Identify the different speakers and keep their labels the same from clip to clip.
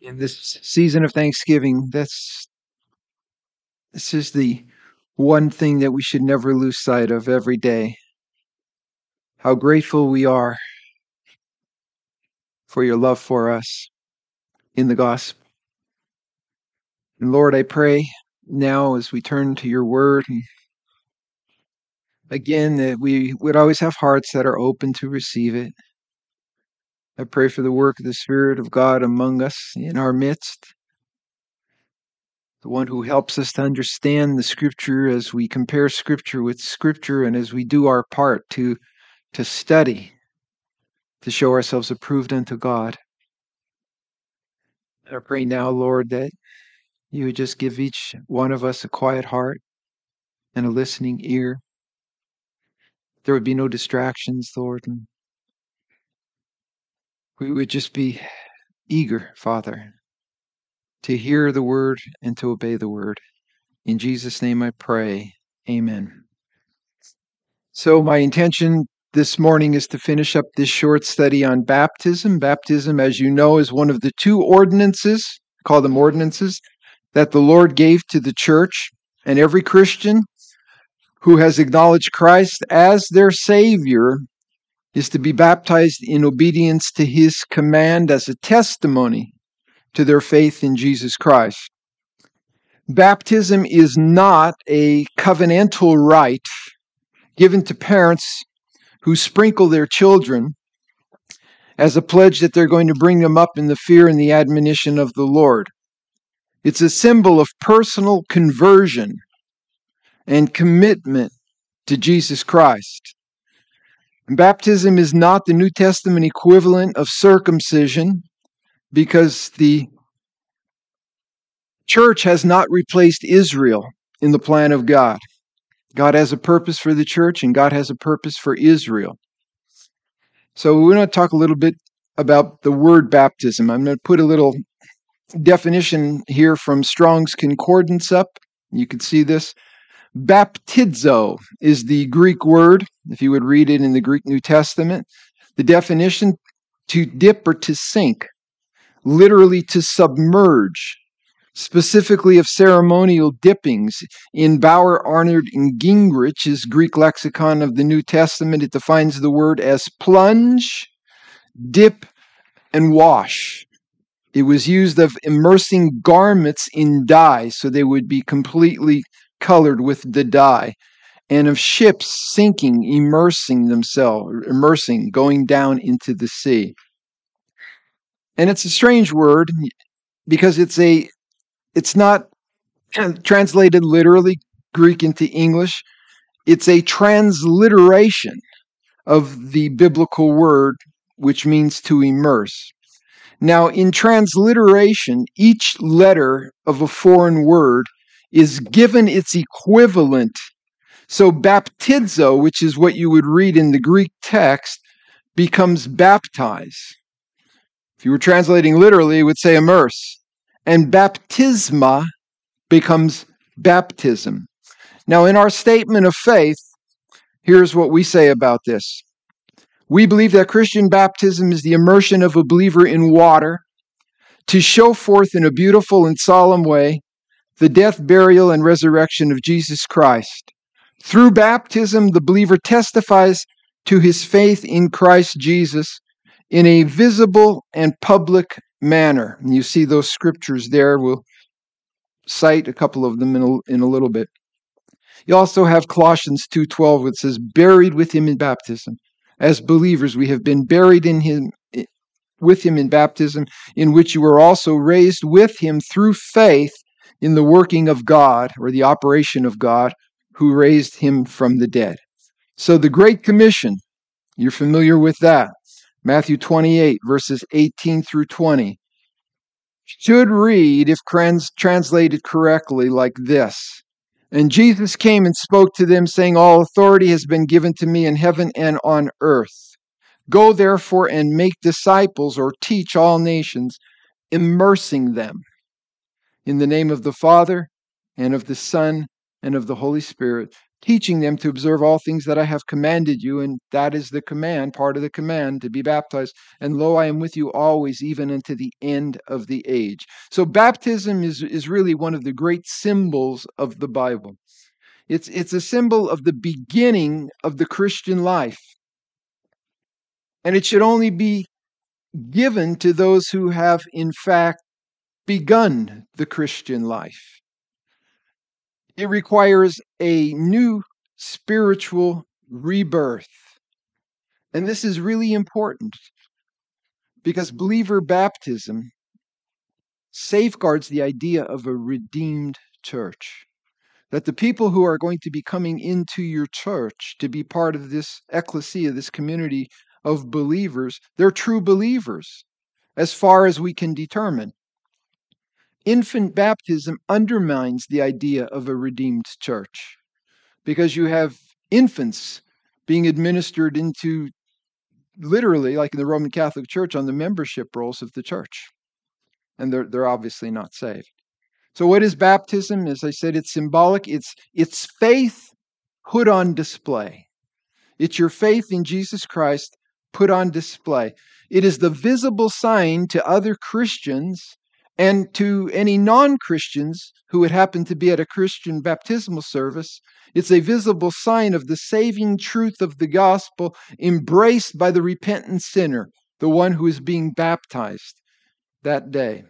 Speaker 1: in this season of Thanksgiving, that's this is the one thing that we should never lose sight of every day. How grateful we are for your love for us in the gospel. And Lord, I pray now as we turn to your word and again that we would always have hearts that are open to receive it. I pray for the work of the Spirit of God among us in our midst, the one who helps us to understand the Scripture as we compare Scripture with Scripture and as we do our part to, to study, to show ourselves approved unto God. I pray now, Lord, that you would just give each one of us a quiet heart and a listening ear. There would be no distractions, Lord, and we would just be eager, Father, to hear the word and to obey the word. In Jesus' name I pray. Amen. So, my intention this morning is to finish up this short study on baptism. Baptism, as you know, is one of the two ordinances, call them ordinances, that the Lord gave to the church. And every Christian who has acknowledged Christ as their Savior is to be baptized in obedience to his command as a testimony to their faith in Jesus Christ. Baptism is not a covenantal rite given to parents who sprinkle their children as a pledge that they're going to bring them up in the fear and the admonition of the Lord. It's a symbol of personal conversion and commitment to Jesus Christ. Baptism is not the New Testament equivalent of circumcision because the church has not replaced Israel in the plan of God. God has a purpose for the church and God has a purpose for Israel. So we're going to talk a little bit about the word baptism. I'm going to put a little definition here from Strong's Concordance up. You can see this. Baptizo is the Greek word, if you would read it in the Greek New Testament. The definition to dip or to sink, literally to submerge, specifically of ceremonial dippings. In Bauer, Arndt, and Gingrich's Greek lexicon of the New Testament, it defines the word as plunge, dip, and wash. It was used of immersing garments in dye so they would be completely colored with the dye, and of ships sinking, immersing themselves, immersing, going down into the sea. And it's a strange word because it's a it's not translated literally Greek into English. It's a transliteration of the biblical word which means to immerse. Now, in transliteration, each letter of a foreign word is given its equivalent. So baptizo, which is what you would read in the Greek text, becomes baptize. If you were translating literally, it would say immerse. And baptisma becomes baptism. Now, in our statement of faith, here's what we say about this. We believe that Christian baptism is the immersion of a believer in water to show forth in a beautiful and solemn way the death, burial, and resurrection of Jesus Christ. Through baptism, the believer testifies to his faith in Christ Jesus in a visible and public manner. And you see those scriptures there. We'll cite a couple of them in a, in a little bit. You also have Colossians 2:12 which says buried with him in baptism. As believers we have been buried in him with him in baptism in which you were also raised with him through faith in the working of God or the operation of God who raised him from the dead. So the Great Commission, you're familiar with that. Matthew 28, verses 18 through 20, should read, if trans- translated correctly, like this. And Jesus came and spoke to them, saying, All authority has been given to me in heaven and on earth. Go therefore and make disciples or teach all nations, immersing them in the name of the Father and of the Son and of the Holy Spirit, teaching them to observe all things that I have commanded you. And that is the command, part of the command, to be baptized. And lo, I am with you always, even unto the end of the age. So baptism is, is really one of the great symbols of the Bible. It's, it's a symbol of the beginning of the Christian life. And it should only be given to those who have, in fact, begun the Christian life. It requires a new spiritual rebirth. And this is really important because believer baptism safeguards the idea of a redeemed church. That the people who are going to be coming into your church to be part of this ecclesia, this community of believers, they're true believers as far as we can determine. Infant baptism undermines the idea of a redeemed church because you have infants being administered into literally, like in the Roman Catholic Church, on the membership rolls of the church. And they're, they're obviously not saved. So, what is baptism? As I said, it's symbolic, it's, it's faith put on display. It's your faith in Jesus Christ put on display. It is the visible sign to other Christians and to any non Christians who would happen to be at a Christian baptismal service. It's a visible sign of the saving truth of the gospel embraced by the repentant sinner, the one who is being baptized that day.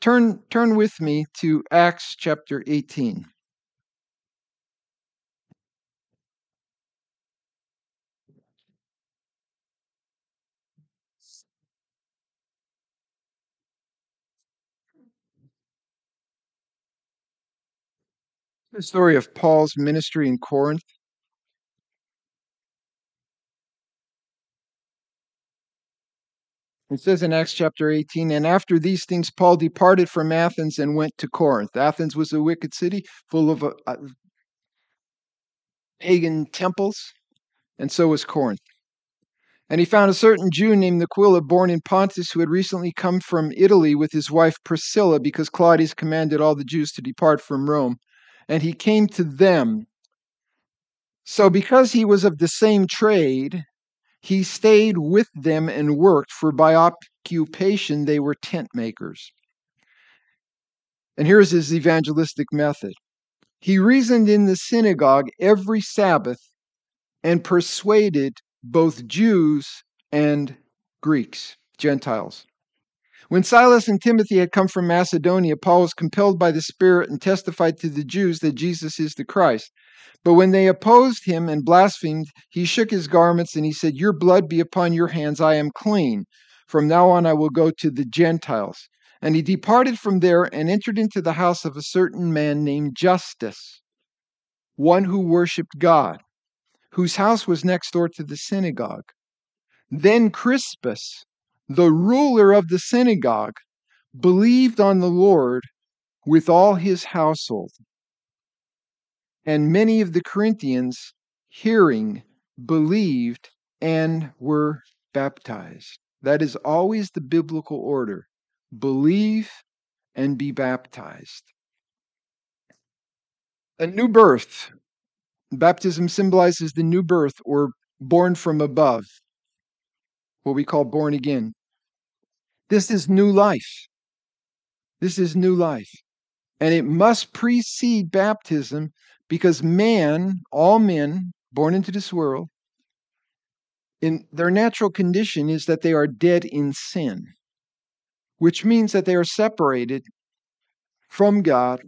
Speaker 1: Turn, turn with me to Acts chapter 18. The story of Paul's ministry in Corinth. It says in Acts chapter 18, and after these things, Paul departed from Athens and went to Corinth. Athens was a wicked city full of uh, uh pagan temples, and so was Corinth. And he found a certain Jew named Aquila, born in Pontus, who had recently come from Italy with his wife Priscilla, because Claudius commanded all the Jews to depart from Rome and he came to them. So, because he was of the same trade, he stayed with them and worked, for by occupation they were tent makers. And here's his evangelistic method he reasoned in the synagogue every Sabbath and persuaded both Jews and Greeks, Gentiles. When Silas and Timothy had come from Macedonia, Paul was compelled by the Spirit and testified to the Jews that Jesus is the Christ. But when they opposed him and blasphemed, he shook his garments and he said, Your blood be upon your hands, I am clean. From now on I will go to the Gentiles. And he departed from there and entered into the house of a certain man named Justus, one who worshipped God, whose house was next door to the synagogue. Then Crispus, the ruler of the synagogue, believed on the Lord with all his household. And many of the Corinthians, hearing, believed and were baptized. That is always the biblical order believe and be baptized. A new birth. Baptism symbolizes the new birth or born from above, what we call born again. This is new life. This is new life. And it must precede baptism because man, all men born into this world, in their natural condition is that they are dead in sin, which means that they are separated from God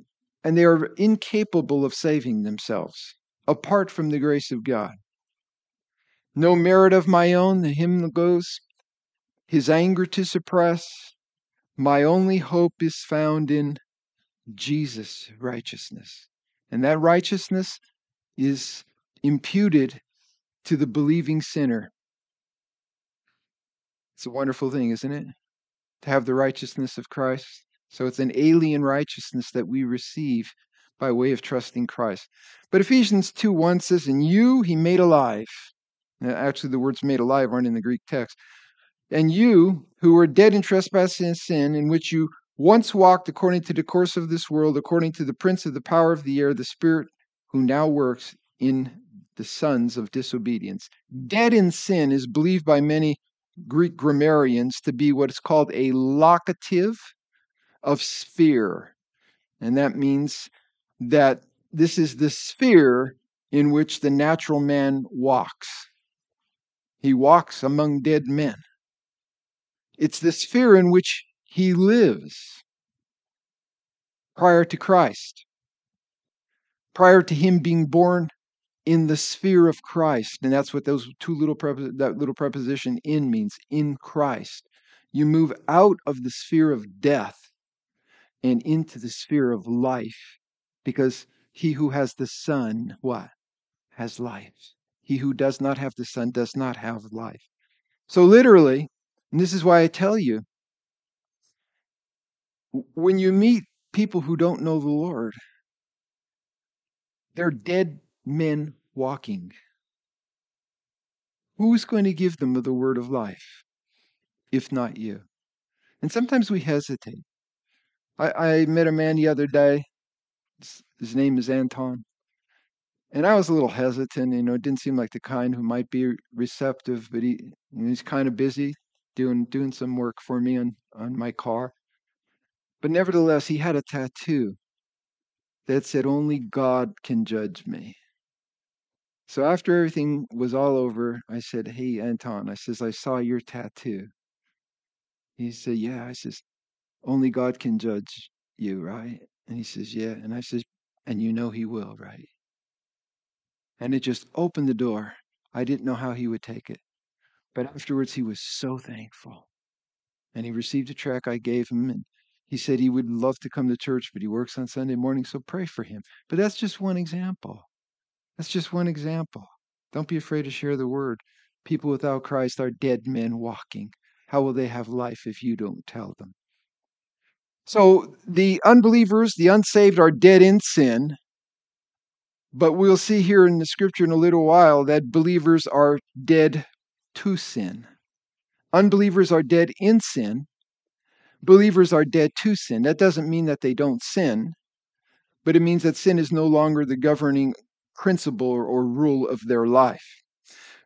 Speaker 1: and they are incapable of saving themselves apart from the grace of God. No merit of my own, the hymn goes, his anger to suppress. My only hope is found in Jesus' righteousness. And that righteousness is imputed to the believing sinner. It's a wonderful thing, isn't it? To have the righteousness of Christ. So it's an alien righteousness that we receive by way of trusting Christ. But Ephesians 2 1 says, In you he made alive. Now, actually, the words made alive aren't in the Greek text. And you, who were dead in trespass and sin, in which you once walked according to the course of this world, according to the prince of the power of the air, the spirit who now works in the sons of disobedience. Dead in sin is believed by many Greek grammarians to be what is called a locative of sphere. And that means that this is the sphere in which the natural man walks. He walks among dead men. It's the sphere in which he lives prior to Christ, prior to him being born in the sphere of Christ. And that's what those two little prepos- that little preposition in means in Christ. You move out of the sphere of death and into the sphere of life because he who has the Son, what? Has life. He who does not have the Son does not have life. So, literally, and this is why I tell you, when you meet people who don't know the Lord, they're dead men walking. Who's going to give them the word of life if not you? And sometimes we hesitate. I, I met a man the other day. His name is Anton. And I was a little hesitant, you know, it didn't seem like the kind who might be receptive, but he he's kind of busy doing doing some work for me on, on my car. But nevertheless, he had a tattoo that said, Only God can judge me. So after everything was all over, I said, Hey, Anton, I says, I saw your tattoo. He said, Yeah. I says, Only God can judge you, right? And he says, Yeah. And I says, And you know he will, right? And it just opened the door. I didn't know how he would take it. But afterwards, he was so thankful. And he received a track I gave him. And he said he would love to come to church, but he works on Sunday morning, so pray for him. But that's just one example. That's just one example. Don't be afraid to share the word. People without Christ are dead men walking. How will they have life if you don't tell them? So the unbelievers, the unsaved, are dead in sin. But we'll see here in the scripture in a little while that believers are dead to sin. Unbelievers are dead in sin. Believers are dead to sin. That doesn't mean that they don't sin, but it means that sin is no longer the governing principle or, rule of their life.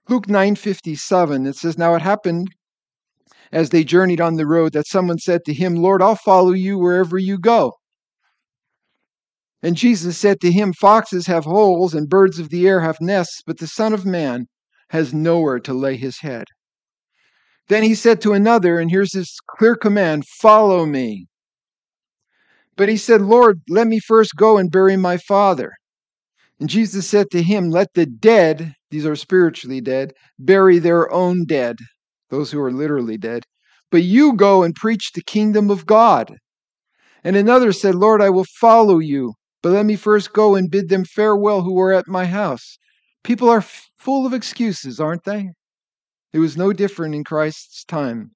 Speaker 1: Luke 9:57 it says now it happened as they journeyed on the road that someone said to him, "Lord, I'll follow you wherever you go." And Jesus said to him, Foxes have holes and birds of the air have nests, but the Son of Man has nowhere to lay his head. Then he said to another, and here's his clear command follow me. But he said, Lord, let me first go and bury my father. And Jesus said to him, Let the dead, these are spiritually dead, bury their own dead, those who are literally dead. But you go and preach the kingdom of God. And another said, Lord, I will follow you, but let me first go and bid them farewell who are at my house. People are full of excuses, aren't they? It was no different in Christ's time.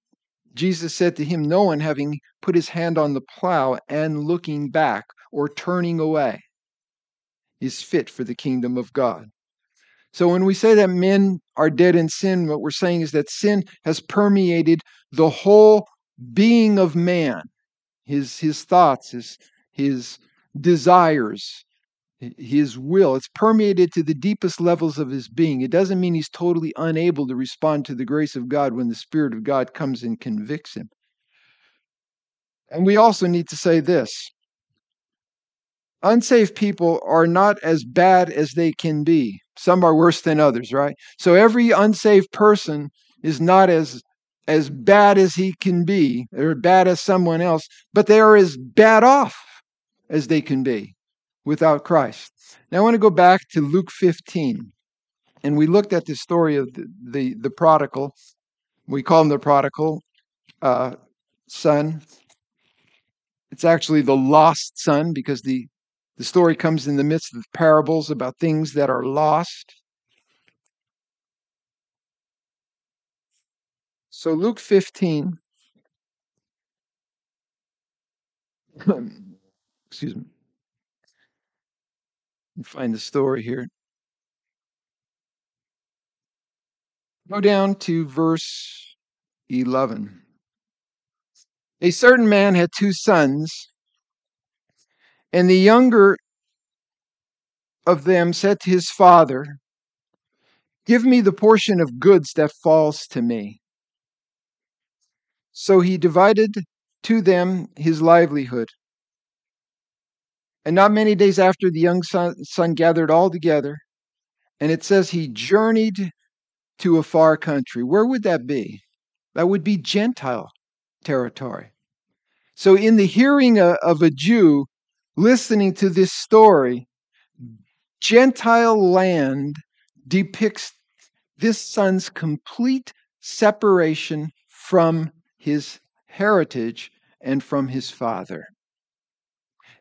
Speaker 1: Jesus said to him, No one having put his hand on the plow and looking back or turning away is fit for the kingdom of God. So when we say that men are dead in sin, what we're saying is that sin has permeated the whole being of man, his, his thoughts, his, his desires, his will. It's permeated to the deepest levels of his being. It doesn't mean he's totally unable to respond to the grace of God when the Spirit of God comes and convicts him. And we also need to say this unsaved people are not as bad as they can be. Some are worse than others, right? So every unsaved person is not as as bad as he can be or bad as someone else, but they are as bad off as they can be without Christ. Now I want to go back to Luke 15. And we looked at the story of the, the, the prodigal. We call him the prodigal uh, son. It's actually the lost son because the, the story comes in the midst of parables about things that are lost. So, Luke 15, excuse me, find the story here. Go down to verse 11. A certain man had two sons, and the younger of them said to his father, Give me the portion of goods that falls to me. So he divided to them his livelihood. And not many days after, the young son, son gathered all together, and it says he journeyed to a far country. Where would that be? That would be Gentile territory. So, in the hearing of a Jew listening to this story, Gentile land depicts this son's complete separation from his heritage and from his father.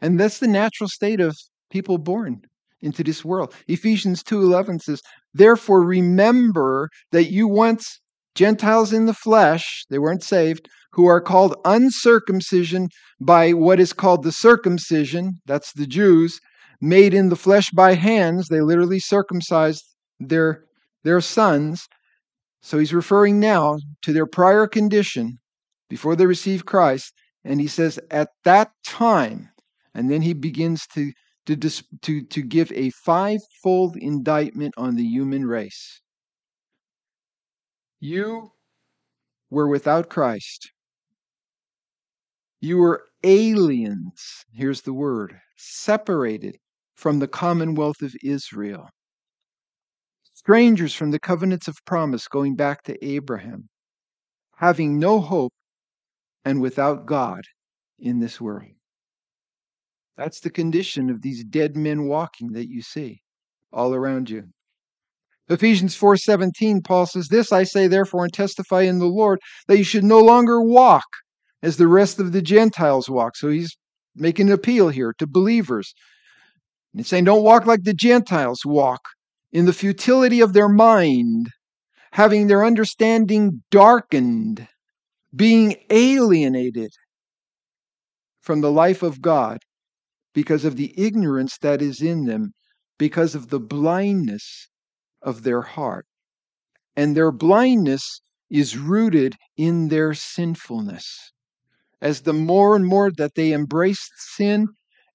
Speaker 1: And that's the natural state of people born into this world. Ephesians 2:11 says, "Therefore remember that you once Gentiles in the flesh, they weren't saved, who are called uncircumcision by what is called the circumcision, that's the Jews, made in the flesh by hands. They literally circumcised their, their sons. So he's referring now to their prior condition before they received Christ. And he says, at that time, and then he begins to, to, to, to give a fivefold indictment on the human race. You were without Christ. You were aliens. Here's the word separated from the commonwealth of Israel. Strangers from the covenants of promise going back to Abraham, having no hope and without God in this world. That's the condition of these dead men walking that you see all around you. Ephesians 4:17 Paul says this I say therefore and testify in the Lord that you should no longer walk as the rest of the Gentiles walk. So he's making an appeal here to believers He's saying, don't walk like the Gentiles walk in the futility of their mind, having their understanding darkened, being alienated from the life of God because of the ignorance that is in them, because of the blindness of their heart. And their blindness is rooted in their sinfulness. As the more and more that they embrace sin,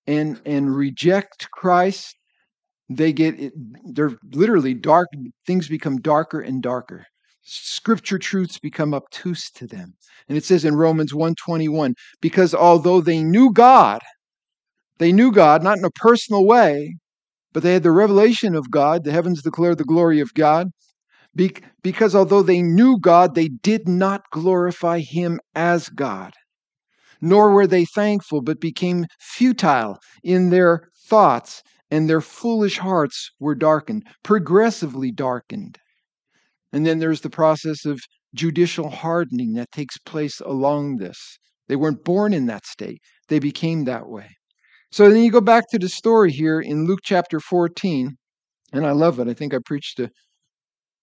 Speaker 1: and and reject Christ, they get they're literally dark things become darker and darker. Scripture truths become obtuse to them. And it says in Romans 121, because although they knew God, they knew God not in a personal way, but they had the revelation of God, the heavens declare the glory of God. Because although they knew God, they did not glorify him as God nor were they thankful, but became futile in their thoughts, and their foolish hearts were darkened, progressively darkened. And then there's the process of judicial hardening that takes place along this. They weren't born in that state, they became that way. So then you go back to the story here in Luke chapter 14, and I love it. I think I preached a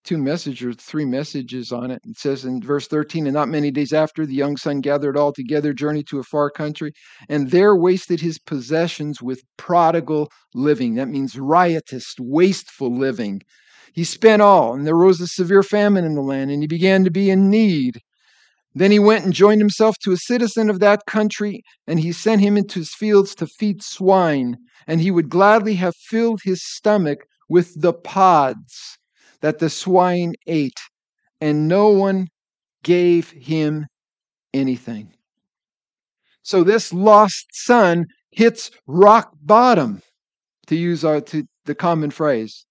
Speaker 1: two messages, or three messages on it. It says in verse 13, and not many days after, the young son gathered all together, journeyed to a far country, and there wasted his possessions with prodigal living. That means riotous, wasteful living. He spent all, and there rose a severe famine in the land, and he began to be in need. Then he went and joined himself to a citizen of that country, and he sent him into his fields to feed swine, and he would gladly have filled his stomach with the pods that the swine ate, and no one gave him anything. So this lost son hits rock bottom, to use our, to the common phrase.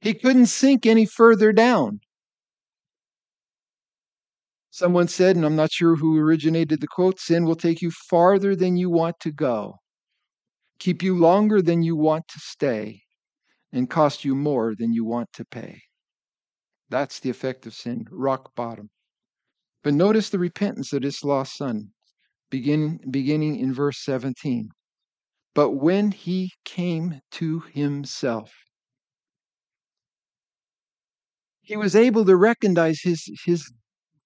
Speaker 1: He couldn't sink any further down. Someone said, and I'm not sure who originated the quote sin will take you farther than you want to go, keep you longer than you want to stay, and cost you more than you want to pay. That's the effect of sin, rock bottom. But notice the repentance of this lost son, begin, beginning in verse 17. But when he came to himself, he was able to recognize his, his,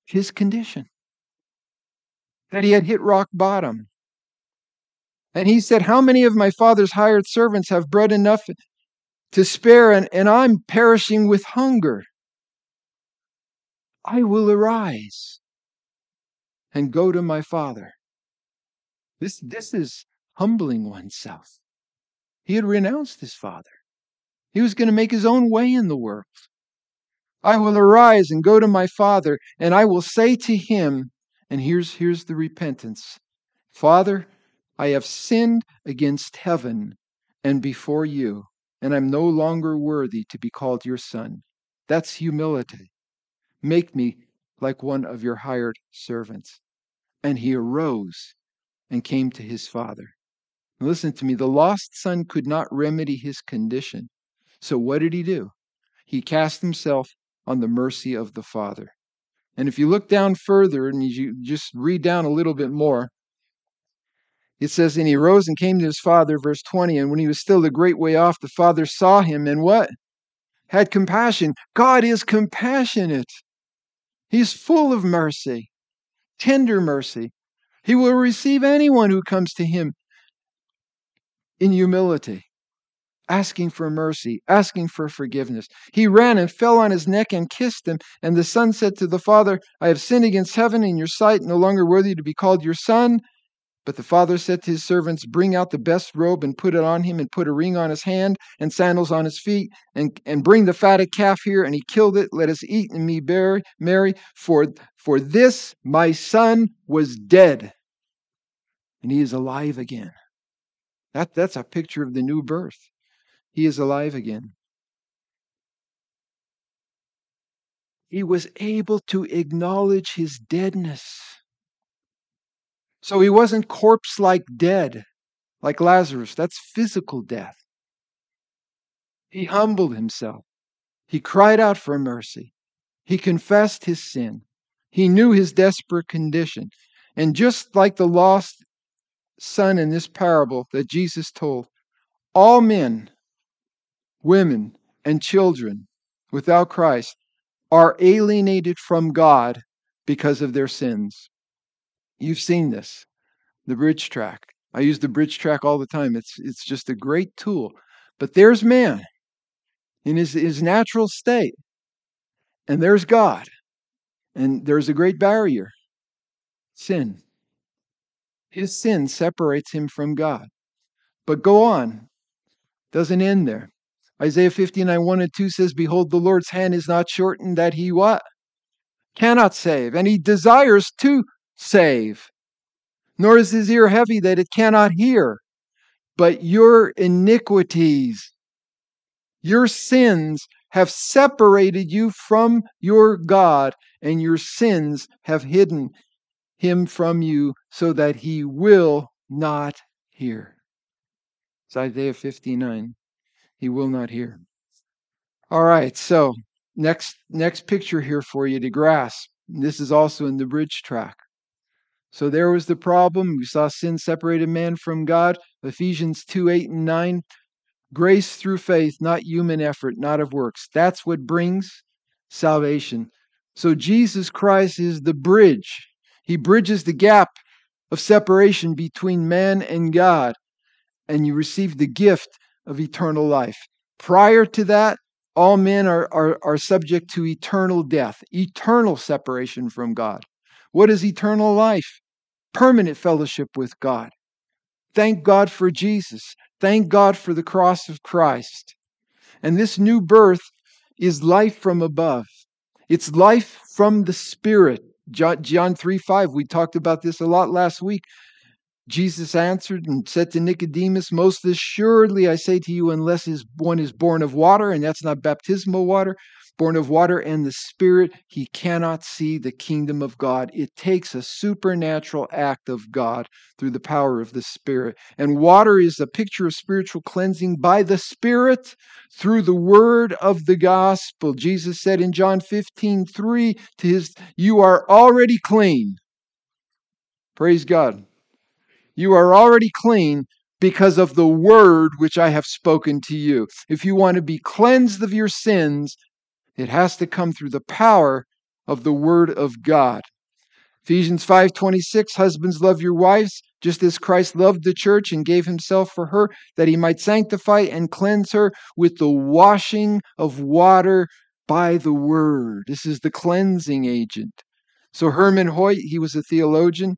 Speaker 1: his condition, that he had hit rock bottom. And he said, How many of my father's hired servants have bread enough to spare, and, and I'm perishing with hunger. I will arise and go to my father. This, this is humbling oneself. He had renounced his father. He was going to make his own way in the world. I will arise and go to my father, and I will say to him, and here's, here's the repentance Father, I have sinned against heaven and before you, and I'm no longer worthy to be called your son. That's humility. Make me like one of your hired servants. And he arose and came to his father. Listen to me the lost son could not remedy his condition. So what did he do? He cast himself on the mercy of the Father. And if you look down further and you just read down a little bit more, it says, And he rose and came to his father, verse 20. And when he was still a great way off, the father saw him and what? Had compassion. God is compassionate. He's full of mercy, tender mercy. He will receive anyone who comes to him in humility asking for mercy, asking for forgiveness. He ran and fell on his neck and kissed him. And the son said to the father, I have sinned against heaven in your sight, no longer worthy to be called your son. But the father said to his servants, Bring out the best robe and put it on him, and put a ring on his hand and sandals on his feet, and, and bring the fatted calf here. And he killed it. Let us eat and bear, merry. For, for this my son was dead, and he is alive again. That, that's a picture of the new birth. He is alive again. He was able to acknowledge his deadness. So he wasn't corpse like dead, like Lazarus. That's physical death. He humbled himself. He cried out for mercy. He confessed his sin. He knew his desperate condition. And just like the lost son in this parable that Jesus told, all men women, and children without Christ are alienated from God because of their sins. You've seen this, the bridge track. I use the bridge track all the time. It's it's just a great tool. But there's man in his, his natural state, and there's God, and there's a great barrier sin. His sin separates him from God. But go on, doesn't end there. Isaiah 59, 1 and 2 says, Behold, the Lord's hand is not shortened that he what? Cannot save, and he desires to save. Nor is his ear heavy that it cannot hear. But your iniquities, your sins have separated you from your God, and your sins have hidden him from you so that he will not hear. It's Isaiah 59 he will not hear. All right, so next next picture here for you to grasp. This is also in the bridge track. So there was the problem. We saw sin separated man from God. Ephesians 2 8 and 9. Grace through faith, not human effort, not of works. That's what brings salvation. So Jesus Christ is the bridge. He bridges the gap of separation between man and God. And you receive the gift of eternal life. Prior to that, all men are, are, are subject to eternal death, eternal separation from God. What is eternal life? Permanent fellowship with God. Thank God for Jesus. Thank God for the cross of Christ. And this new birth is life from above. It's life from the Spirit. John, John 3 5, we talked about this a lot last week. Jesus answered and said to Nicodemus, Most assuredly I say to you, unless one is born of water, and that's not baptismal water, born of water and the Spirit, he cannot see the kingdom of God. It takes a supernatural act of God through the power of the Spirit. And water is a picture of spiritual cleansing by the Spirit through the word of the gospel. Jesus said in John 15, 3 to his, You are already clean. Praise God. You are already clean because of the word which I have spoken to you. If you want to be cleansed of your sins, it has to come through the power of the word of God. Ephesians 5:26 Husbands love your wives just as Christ loved the church and gave himself for her that he might sanctify and cleanse her with the washing of water by the word. This is the cleansing agent. So Herman Hoyt, he was a theologian,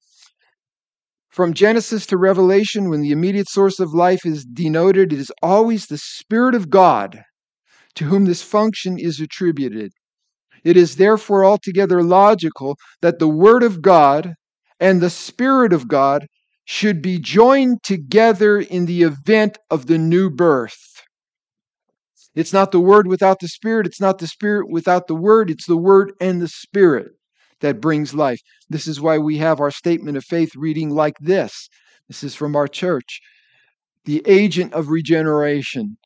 Speaker 1: From Genesis to Revelation, when the immediate source of life is denoted, it is always the Spirit of God to whom this function is attributed. It is therefore altogether logical that the Word of God and the Spirit of God should be joined together in the event of the new birth. It's not the Word without the Spirit, it's not the Spirit without the Word, it's the Word and the Spirit that brings life. This is why we have our statement of faith reading like this. This is from our church. The agent of regeneration.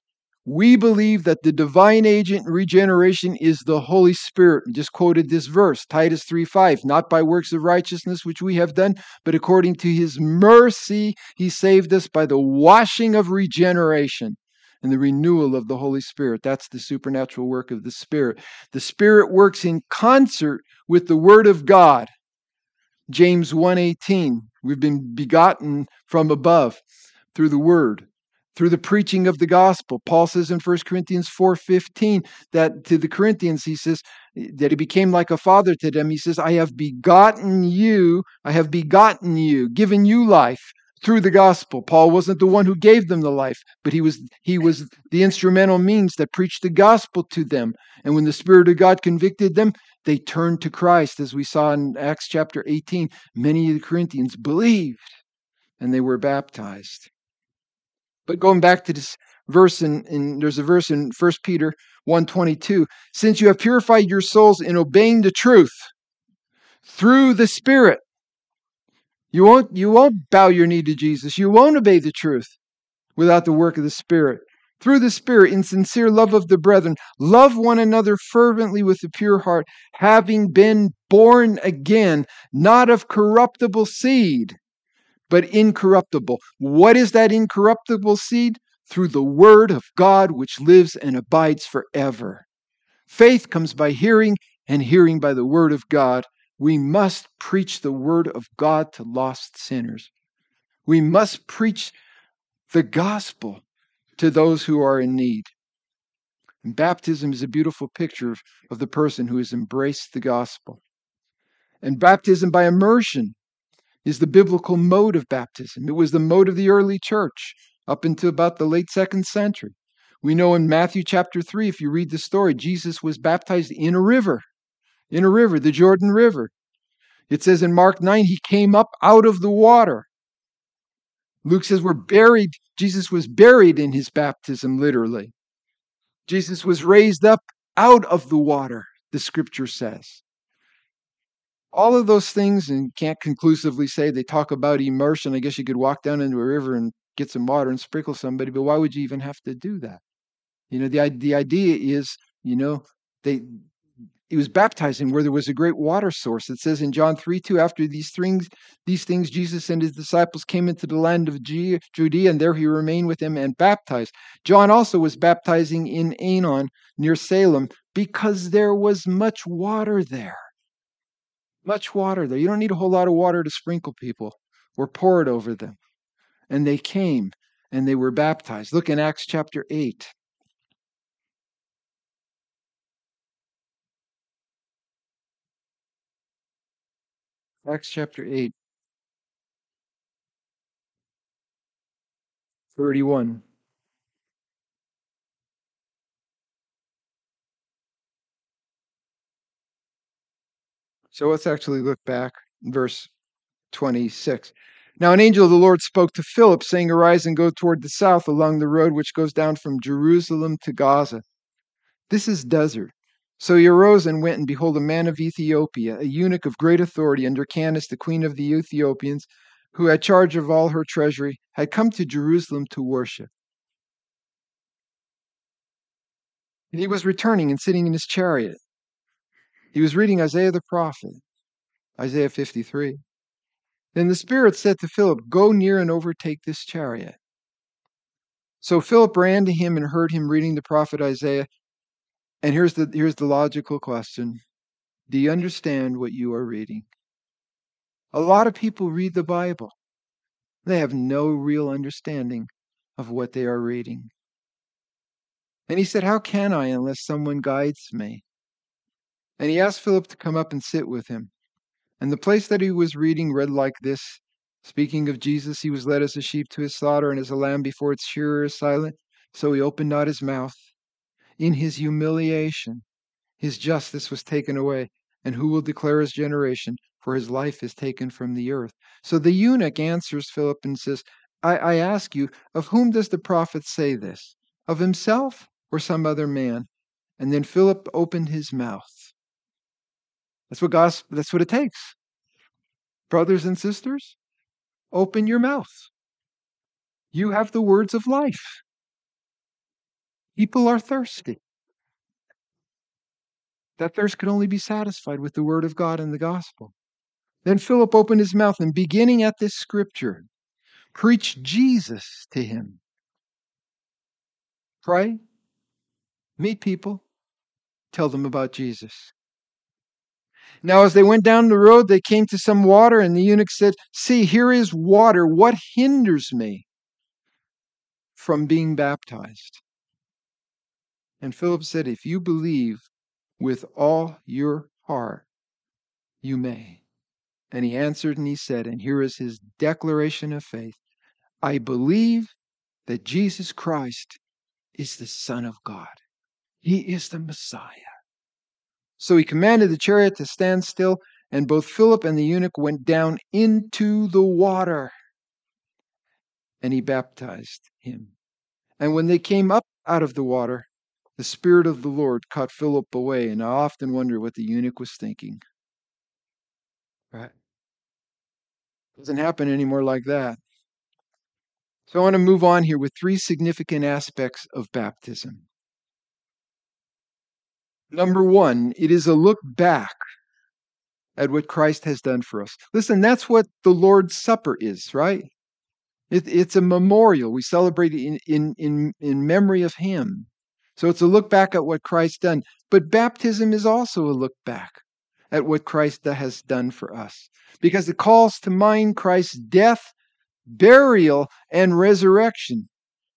Speaker 1: We believe that the divine agent regeneration is the Holy Spirit. Just quoted this verse, Titus 3 5. Not by works of righteousness which we have done, but according to his mercy, he saved us by the washing of regeneration and the renewal of the Holy Spirit. That's the supernatural work of the Spirit. The Spirit works in concert with the Word of God. James 1:18 We've been begotten from above through the word through the preaching of the gospel. Paul says in 1 Corinthians 4:15 that to the Corinthians he says that he became like a father to them. He says, "I have begotten you, I have begotten you, given you life through the gospel." Paul wasn't the one who gave them the life, but he was he was the instrumental means that preached the gospel to them. And when the spirit of God convicted them, they turned to Christ as we saw in Acts chapter 18. Many of the Corinthians believed and they were baptized. But going back to this verse, in, in there's a verse in 1 Peter 1.22, since you have purified your souls in obeying the truth through the Spirit, you won't, you won't bow your knee to Jesus. You won't obey the truth without the work of the Spirit. Through the Spirit, in sincere love of the brethren, love one another fervently with a pure heart, having been born again, not of corruptible seed but incorruptible. What is that incorruptible seed? Through the word of God, which lives and abides forever. Faith comes by hearing, and hearing by the word of God. We must preach the word of God to lost sinners. We must preach the gospel to those who are in need. And baptism is a beautiful picture of, of the person who has embraced the gospel. And baptism by immersion is the biblical mode of baptism. It was the mode of the early church up into about the late second century. We know in Matthew chapter 3, if you read the story, Jesus was baptized in a river, in a river, the Jordan River. It says in Mark 9, he came up out of the water. Luke says we're buried. Jesus was buried in his baptism, literally. Jesus was raised up out of the water, the scripture says all of those things and can't conclusively say they talk about immersion. I guess you could walk down into a river and get some water and sprinkle somebody, but why would you even have to do that? You know, the the idea is, you know, they he was baptizing where there was a great water source. It says in John 3 2, after these things, these things, Jesus and his disciples came into the land of Judea, and there he remained with them and baptized. John also was baptizing in Aenon near Salem because there was much water there much water there. You don't need a whole lot of water to sprinkle people or pour it over them. And they came and they were baptized. Look in Acts chapter 8. Acts chapter 8, 31. So let's actually look back, verse 26. Now, an angel of the Lord spoke to Philip, saying, Arise and go toward the south along the road which goes down from Jerusalem to Gaza. This is desert. So he arose and went, and behold, a man of Ethiopia, a eunuch of great authority under Candace, the queen of the Ethiopians, who had charge of all her treasury, had come to Jerusalem to worship. And he was returning and sitting in his chariot. He was reading Isaiah the prophet, Isaiah 53. Then the Spirit said to Philip, Go near and overtake this chariot. So Philip ran to him and heard him reading the prophet Isaiah. And here's the, here's the logical question Do you understand what you are reading? A lot of people read the Bible, they have no real understanding of what they are reading. And he said, How can I unless someone guides me? And he asked Philip to come up and sit with him. And the place that he was reading read like this Speaking of Jesus, he was led as a sheep to his slaughter, and as a lamb before its shearer is silent, so he opened not his mouth. In his humiliation, his justice was taken away. And who will declare his generation? For his life is taken from the earth. So the eunuch answers Philip and says, I, I ask you, of whom does the prophet say this? Of himself or some other man? And then Philip opened his mouth. That's what gospel, that's what it takes. Brothers and sisters, open your mouth. You have the words of life. People are thirsty. That thirst can only be satisfied with the word of God and the gospel. Then Philip opened his mouth and, beginning at this scripture, preached Jesus to him. Pray, meet people, tell them about Jesus. Now, as they went down the road, they came to some water, and the eunuch said, See, here is water. What hinders me from being baptized? And Philip said, If you believe with all your heart, you may. And he answered and he said, and here is his declaration of faith I believe that Jesus Christ is the Son of God, He is the Messiah. So he commanded the chariot to stand still, and both Philip and the eunuch went down into the water, and he baptized him. And when they came up out of the water, the Spirit of the Lord caught Philip away, and I often wonder what the eunuch was thinking. Right? Doesn't happen anymore like that. So I want to move on here with three significant aspects of baptism. Number one, it is a look back at what Christ has done for us. Listen, that's what the Lord's Supper is, right? It, it's a memorial. We celebrate it in, in, in, in memory of Him. So it's a look back at what Christ done. But baptism is also a look back at what Christ has done for us because it calls to mind Christ's death, burial, and resurrection,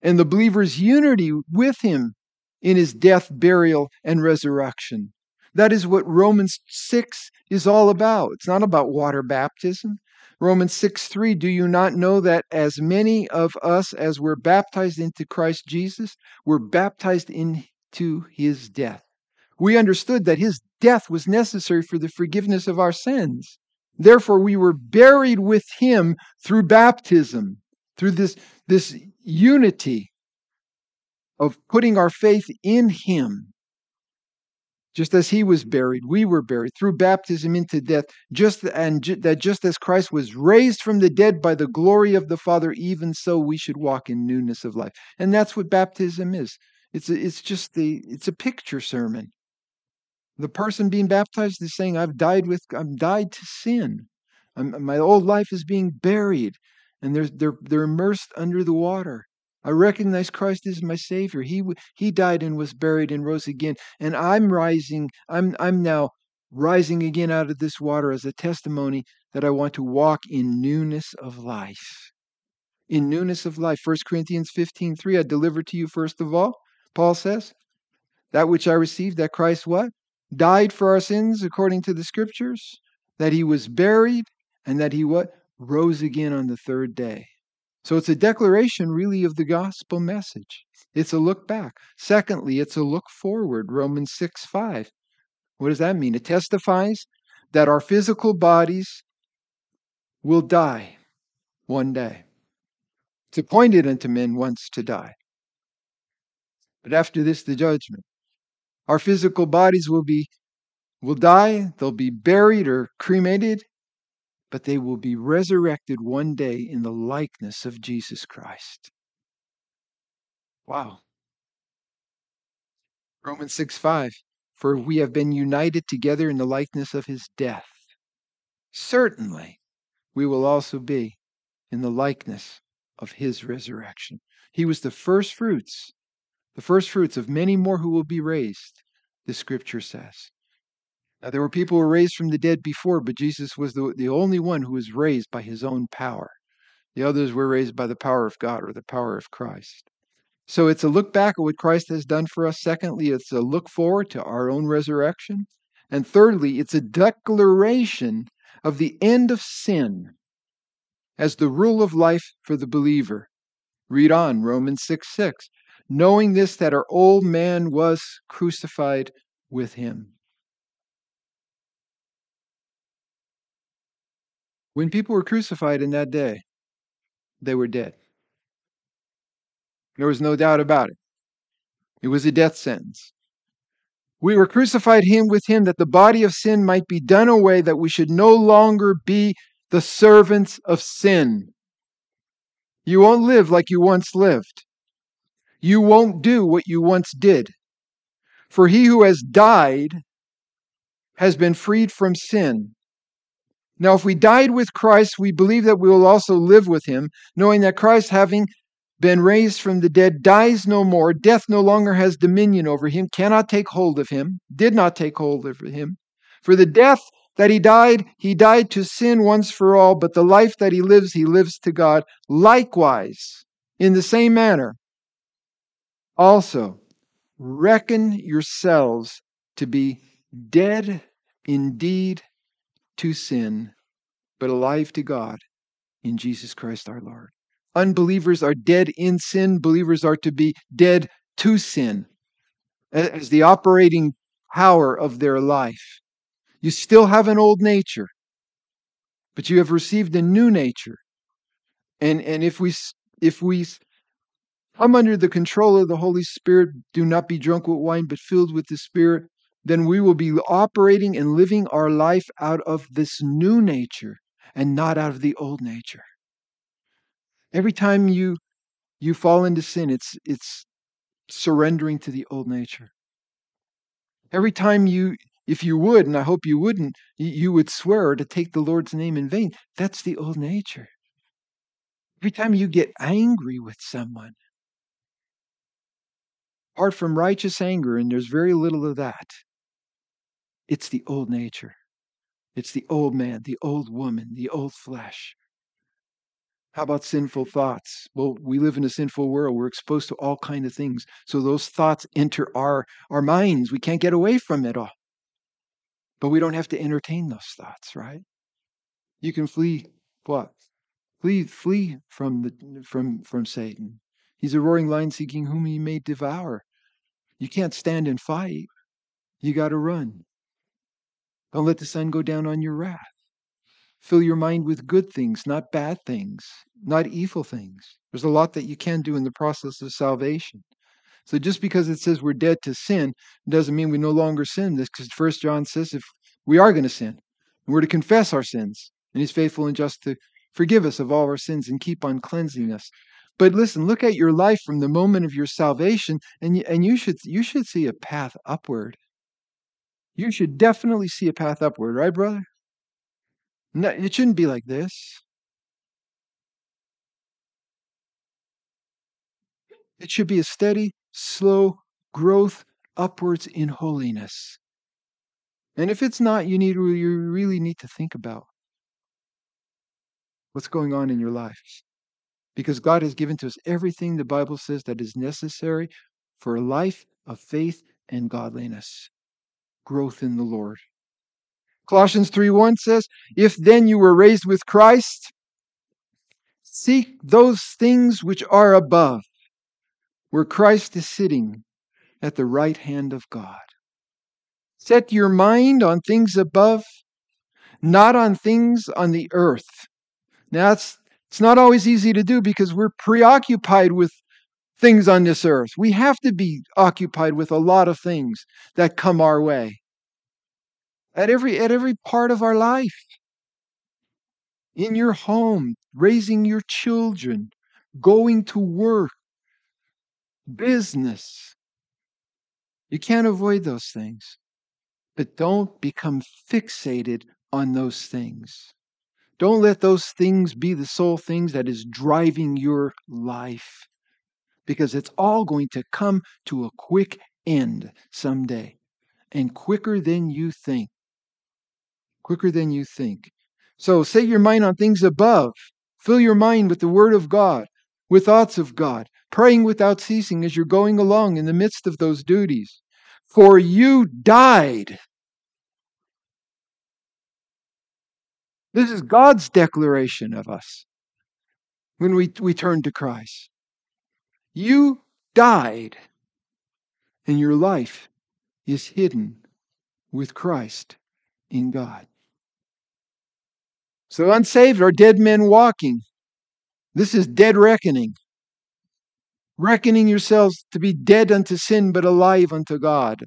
Speaker 1: and the believer's unity with him in his death, burial, and resurrection. That is what Romans 6 is all about. It's not about water baptism. Romans 6 3, do you not know that as many of us as were baptized into Christ Jesus were baptized into his death? We understood that his death was necessary for the forgiveness of our sins. Therefore, we were buried with him through baptism, through this, this unity of putting our faith in him. Just as he was mm-hmm. buried, we were buried through baptism into death, just and ju- that just as Christ was raised from the dead by the mm-hmm. glory of the Father, even so we should walk in newness of life. And that's what baptism is. It's a, it's just the it's a picture sermon. The person being baptized is saying, "I've died with I've died to sin. I'm, my old life is being buried, and they're they're they're immersed under the water." I recognize Christ as my Savior. He He died and was buried and rose again, and I'm rising. I'm I'm now rising again out of this water as a testimony that I want to walk in newness of life. In newness of life. 1 Corinthians 15, 3, I delivered to you first of all, Paul says, that which I received, that Christ what? Died for our sins according to the scriptures, that he was buried, and that he what? Rose again on the third day. So it's a declaration really of the gospel message. It's a look back. Secondly, it's a look forward. Romans 6 5. What does that mean? It testifies that our physical bodies will die one day. It's appointed unto men once to die. But after this, the judgment. Our physical bodies will be will die, they'll be buried or cremated, but they will be resurrected one day in the likeness of Jesus Christ. Wow. Romans 6 5. For we have been united together in the likeness of his death. Certainly, we will also be in the likeness of his resurrection. He was the first fruits, the first fruits of many more who will be raised, the scripture says. Now, there were people who were raised from the dead before, but Jesus was the, the only one who was raised by his own power. The others were raised by the power of God or the power of Christ. So it's a look back at what Christ has done for us. Secondly, it's a look forward to our own resurrection. And thirdly, it's a declaration of the end of sin as the rule of life for the believer. Read on, Romans 6 6. Knowing this, that our old man was crucified with him. When people were crucified in that day, they were dead. There was no doubt about it. It was a death sentence. We were crucified him with him that the body of sin might be done away, that we should no longer be the servants of sin. You won't live like you once lived. You won't do what you once did. For he who has died has been freed from sin. Now, if we died with Christ, we believe that we will also live with him, knowing that Christ, having been raised from the dead, dies no more. Death no longer has dominion over him, cannot take hold of him, did not take hold of him. For the death that he died, he died to sin once for all, but the life that he lives, he lives to God. Likewise, in the same manner, also reckon yourselves to be dead indeed to sin, but alive to God in Jesus Christ our Lord. Unbelievers are dead in sin, believers are to be dead to sin as the operating power of their life. You still have an old nature, but you have received a new nature. And, and if we if we come under the control of the Holy Spirit, do not be drunk with wine, but filled with the Spirit, then we will be operating and living our life out of this new nature and not out of the old nature. Every time you you fall into sin, it's it's surrendering to the old nature. Every time you if you would, and I hope you wouldn't, you would swear to take the Lord's name in vain. That's the old nature. Every time you get angry with someone, apart from righteous anger, and there's very little of that, it's the old nature. It's the old man, the old woman, the old flesh. How about sinful thoughts? Well, we live in a sinful world. We're exposed to all kind of things. So those thoughts enter our, our minds. We can't get away from it all. But we don't have to entertain those thoughts, right? You can flee what? Flee flee from the from from Satan. He's a roaring lion seeking whom he may devour. You can't stand and fight. You got to run. Don't let the sun go down on your wrath. Fill your mind with good things, not bad things, not evil things. There's a lot that you can do in the process of salvation. So just because it says we're dead to sin doesn't mean we no longer sin. This because First John says if we are going to sin, we're to confess our sins, and He's faithful and just to forgive us of all our sins and keep on cleansing us. But listen, look at your life from the moment of your salvation, and you, and you should you should see a path upward. You should definitely see a path upward, right, brother? No, it shouldn't be like this. It should be a steady, slow growth upwards in holiness. And if it's not, you need you really need to think about what's going on in your life. Because God has given to us everything the Bible says that is necessary for a life of faith and godliness, growth in the Lord. Colossians 3:1 says, "If then you were raised with Christ, seek those things which are above, where Christ is sitting at the right hand of God. Set your mind on things above, not on things on the earth." Now it's it's not always easy to do because we're preoccupied with things on this earth. We have to be occupied with a lot of things that come our way at every at every part of our life. In your home raising your children going to work business. You can't avoid those things but don't become fixated on those things. Don't let those things be the sole things that is driving your life because it's all going to come to a quick end someday and quicker than you think quicker than you think. So set your mind on things above. Fill your mind with the Word of God, with thoughts of God, praying without ceasing as you're going along in the midst of those duties. For you died. This is God's declaration of us. when we, we turn to Christ. You died, and your life is hidden with Christ in God. So, unsaved are dead men walking. This is dead reckoning. Reckoning yourselves to be dead unto sin, but alive unto God.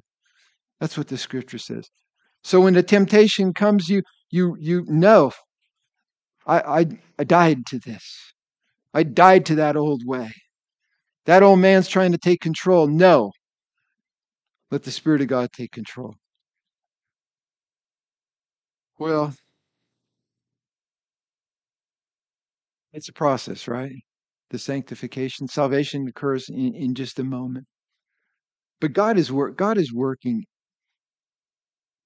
Speaker 1: That's what the scripture says. So when the temptation comes, you you you know, I I, I died to this. I died to that old way. That old man's trying to take control. No. Let the Spirit of God take control. Well, it's a process, right? The sanctification, salvation occurs in, in just a moment. But God is God is working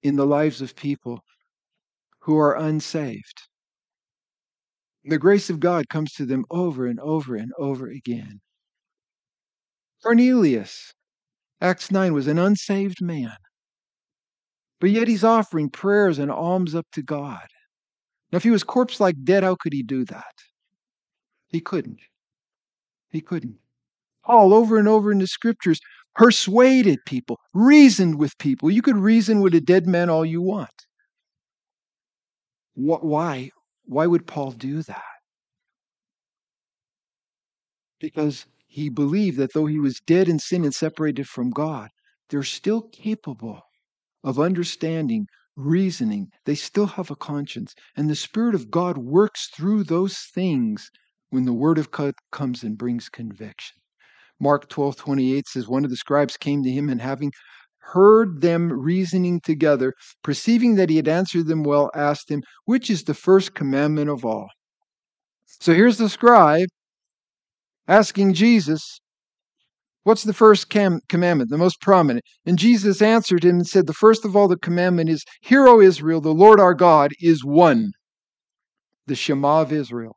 Speaker 1: in the lives of people who are unsaved. The grace of God comes to them over and over and over again. Cornelius, Acts 9, was an unsaved man, but yet he's offering prayers and alms up to God. Now, if he was corpse like dead, how could he do that? He couldn't. He couldn't. Paul, over and over in the scriptures, persuaded people, reasoned with people. You could reason with a dead man all you want. Why? Why would Paul do that? Because he believed that though he was dead in sin and separated from God, they're still capable of understanding, reasoning. They still have a conscience. And the Spirit of God works through those things when the Word of God comes and brings conviction. Mark 12 28 says, One of the scribes came to him, and having heard them reasoning together, perceiving that he had answered them well, asked him, Which is the first commandment of all? So here's the scribe asking Jesus, What's the first cam- commandment, the most prominent? And Jesus answered him and said, The first of all, the commandment is, Hear, O Israel, the Lord our God is one, the Shema of Israel.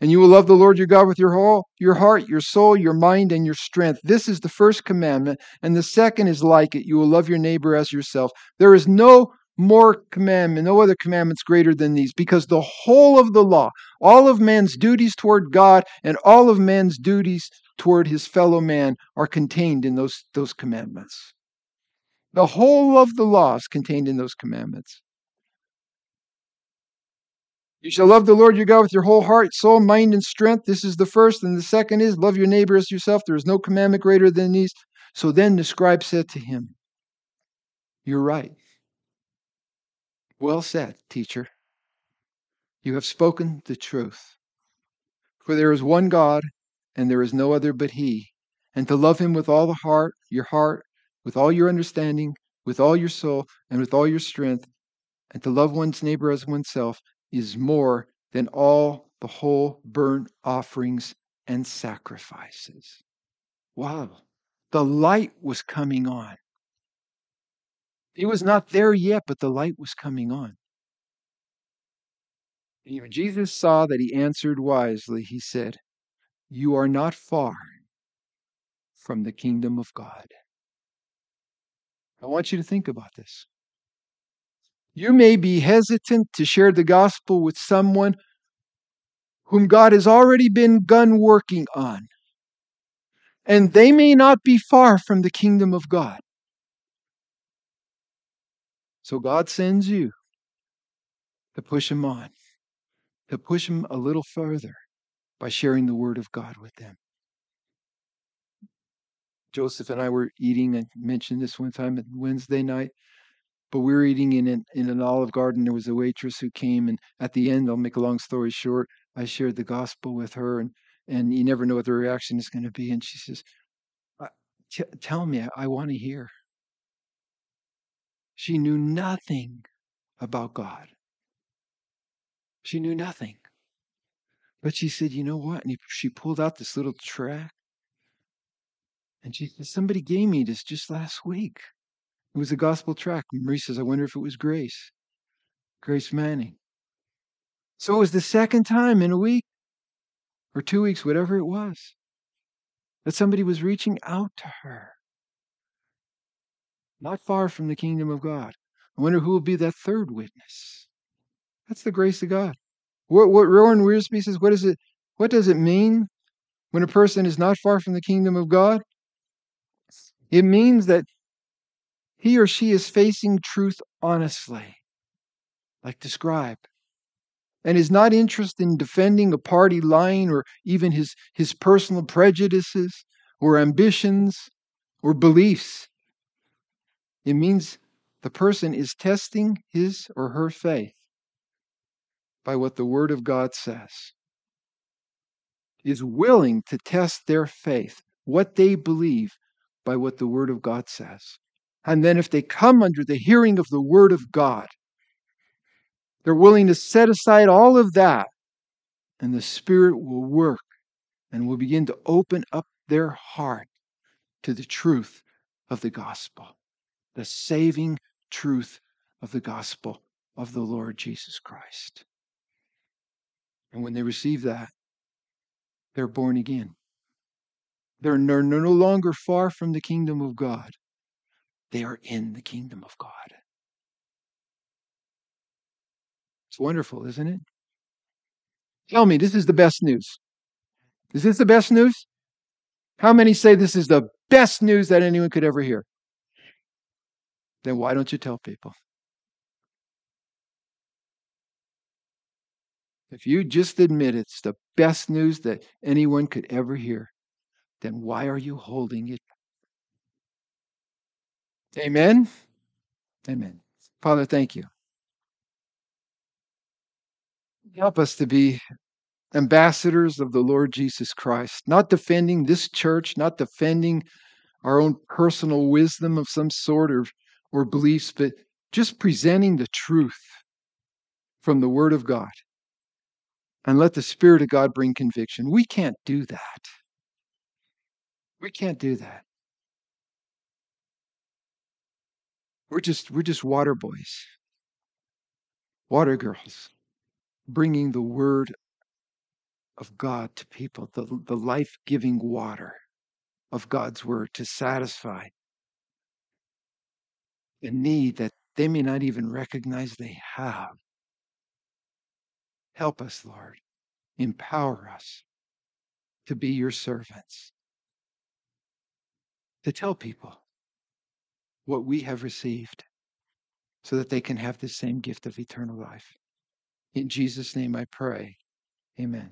Speaker 1: And you will love the Lord your God with your whole your heart, your soul, your mind, and your strength. This is the first commandment, and the second is like it. You will love your neighbor as yourself. There is no more commandment, no other commandments greater than these, because the whole of the law, all of man's duties toward God, and all of man's duties toward his fellow man are contained in those, those commandments. The whole of the law is contained in those commandments. You shall love the Lord your God with your whole heart, soul, mind, and strength. This is the first. And the second is love your neighbor as yourself. There is no commandment greater than these. So then the scribe said to him, You're right. Well said, teacher. You have spoken the truth. For there is one God, and there is no other but He. And to love Him with all the heart, your heart, with all your understanding, with all your soul, and with all your strength, and to love one's neighbor as oneself is more than all the whole burnt offerings and sacrifices. Wow. The light was coming on. He was not there yet, but the light was coming on. And when Jesus saw that he answered wisely, he said, You are not far from the kingdom of God. I want you to think about this. You may be hesitant to share the gospel with someone whom God has already been gun working on. And they may not be far from the kingdom of God. So God sends you to push them on, to push them a little further by sharing the word of God with them. Joseph and I were eating, I mentioned this one time Wednesday night, but we were eating in an, in an olive garden. There was a waitress who came, and at the end, I'll make a long story short, I shared the gospel with her, and and you never know what the reaction is going to be. And she says, "Tell me, I, I want to hear." She knew nothing about God. She knew nothing. But she said, "You know what?" And she pulled out this little tract, and she said, "Somebody gave me this just last week." It was a gospel tract. Marie says, I wonder if it was Grace. Grace Manning. So it was the second time in a week or two weeks, whatever it was, that somebody was reaching out to her. Not far from the kingdom of God. I wonder who will be that third witness. That's the grace of God. What what Warren Wiersbe says, what is it? What does it mean when a person is not far from the kingdom of God? It means that he or she is facing truth honestly, like the scribe, and is not interested in defending a party line or even his, his personal prejudices or ambitions or beliefs. It means the person is testing his or her faith by what the Word of God says, is willing to test their faith, what they believe, by what the Word of God says. And then, if they come under the hearing of the Word of God, they're willing to set aside all of that, and the Spirit will work and will begin to open up their heart to the truth of the gospel, the saving truth of the gospel of the Lord Jesus Christ. And when they receive that, they're born again. They're no longer far from the kingdom of God. They are in the kingdom of God. It's wonderful, isn't it? Tell me, this is the best news. Is this the best news? How many say this is the best news that anyone could ever hear? Then why don't you tell people? If you just admit it's the best news that anyone could ever hear, then why are you holding it? Amen? Amen. Father, thank you. Help us to be ambassadors of the Lord Jesus Christ, not defending this church, not defending our own personal wisdom of some sort or, or beliefs, but just presenting the truth from the Word of God and let the Spirit of God bring conviction. We can't do that. We can't do that. We're just we're just water boys, water girls, bringing the word of God to people, the, the life giving water of God's word to satisfy a need that they may not even recognize they have. Help us, Lord. Empower us to be your servants, to tell people what we have received so that they can have the same gift of eternal life. In Jesus' name I pray. Amen.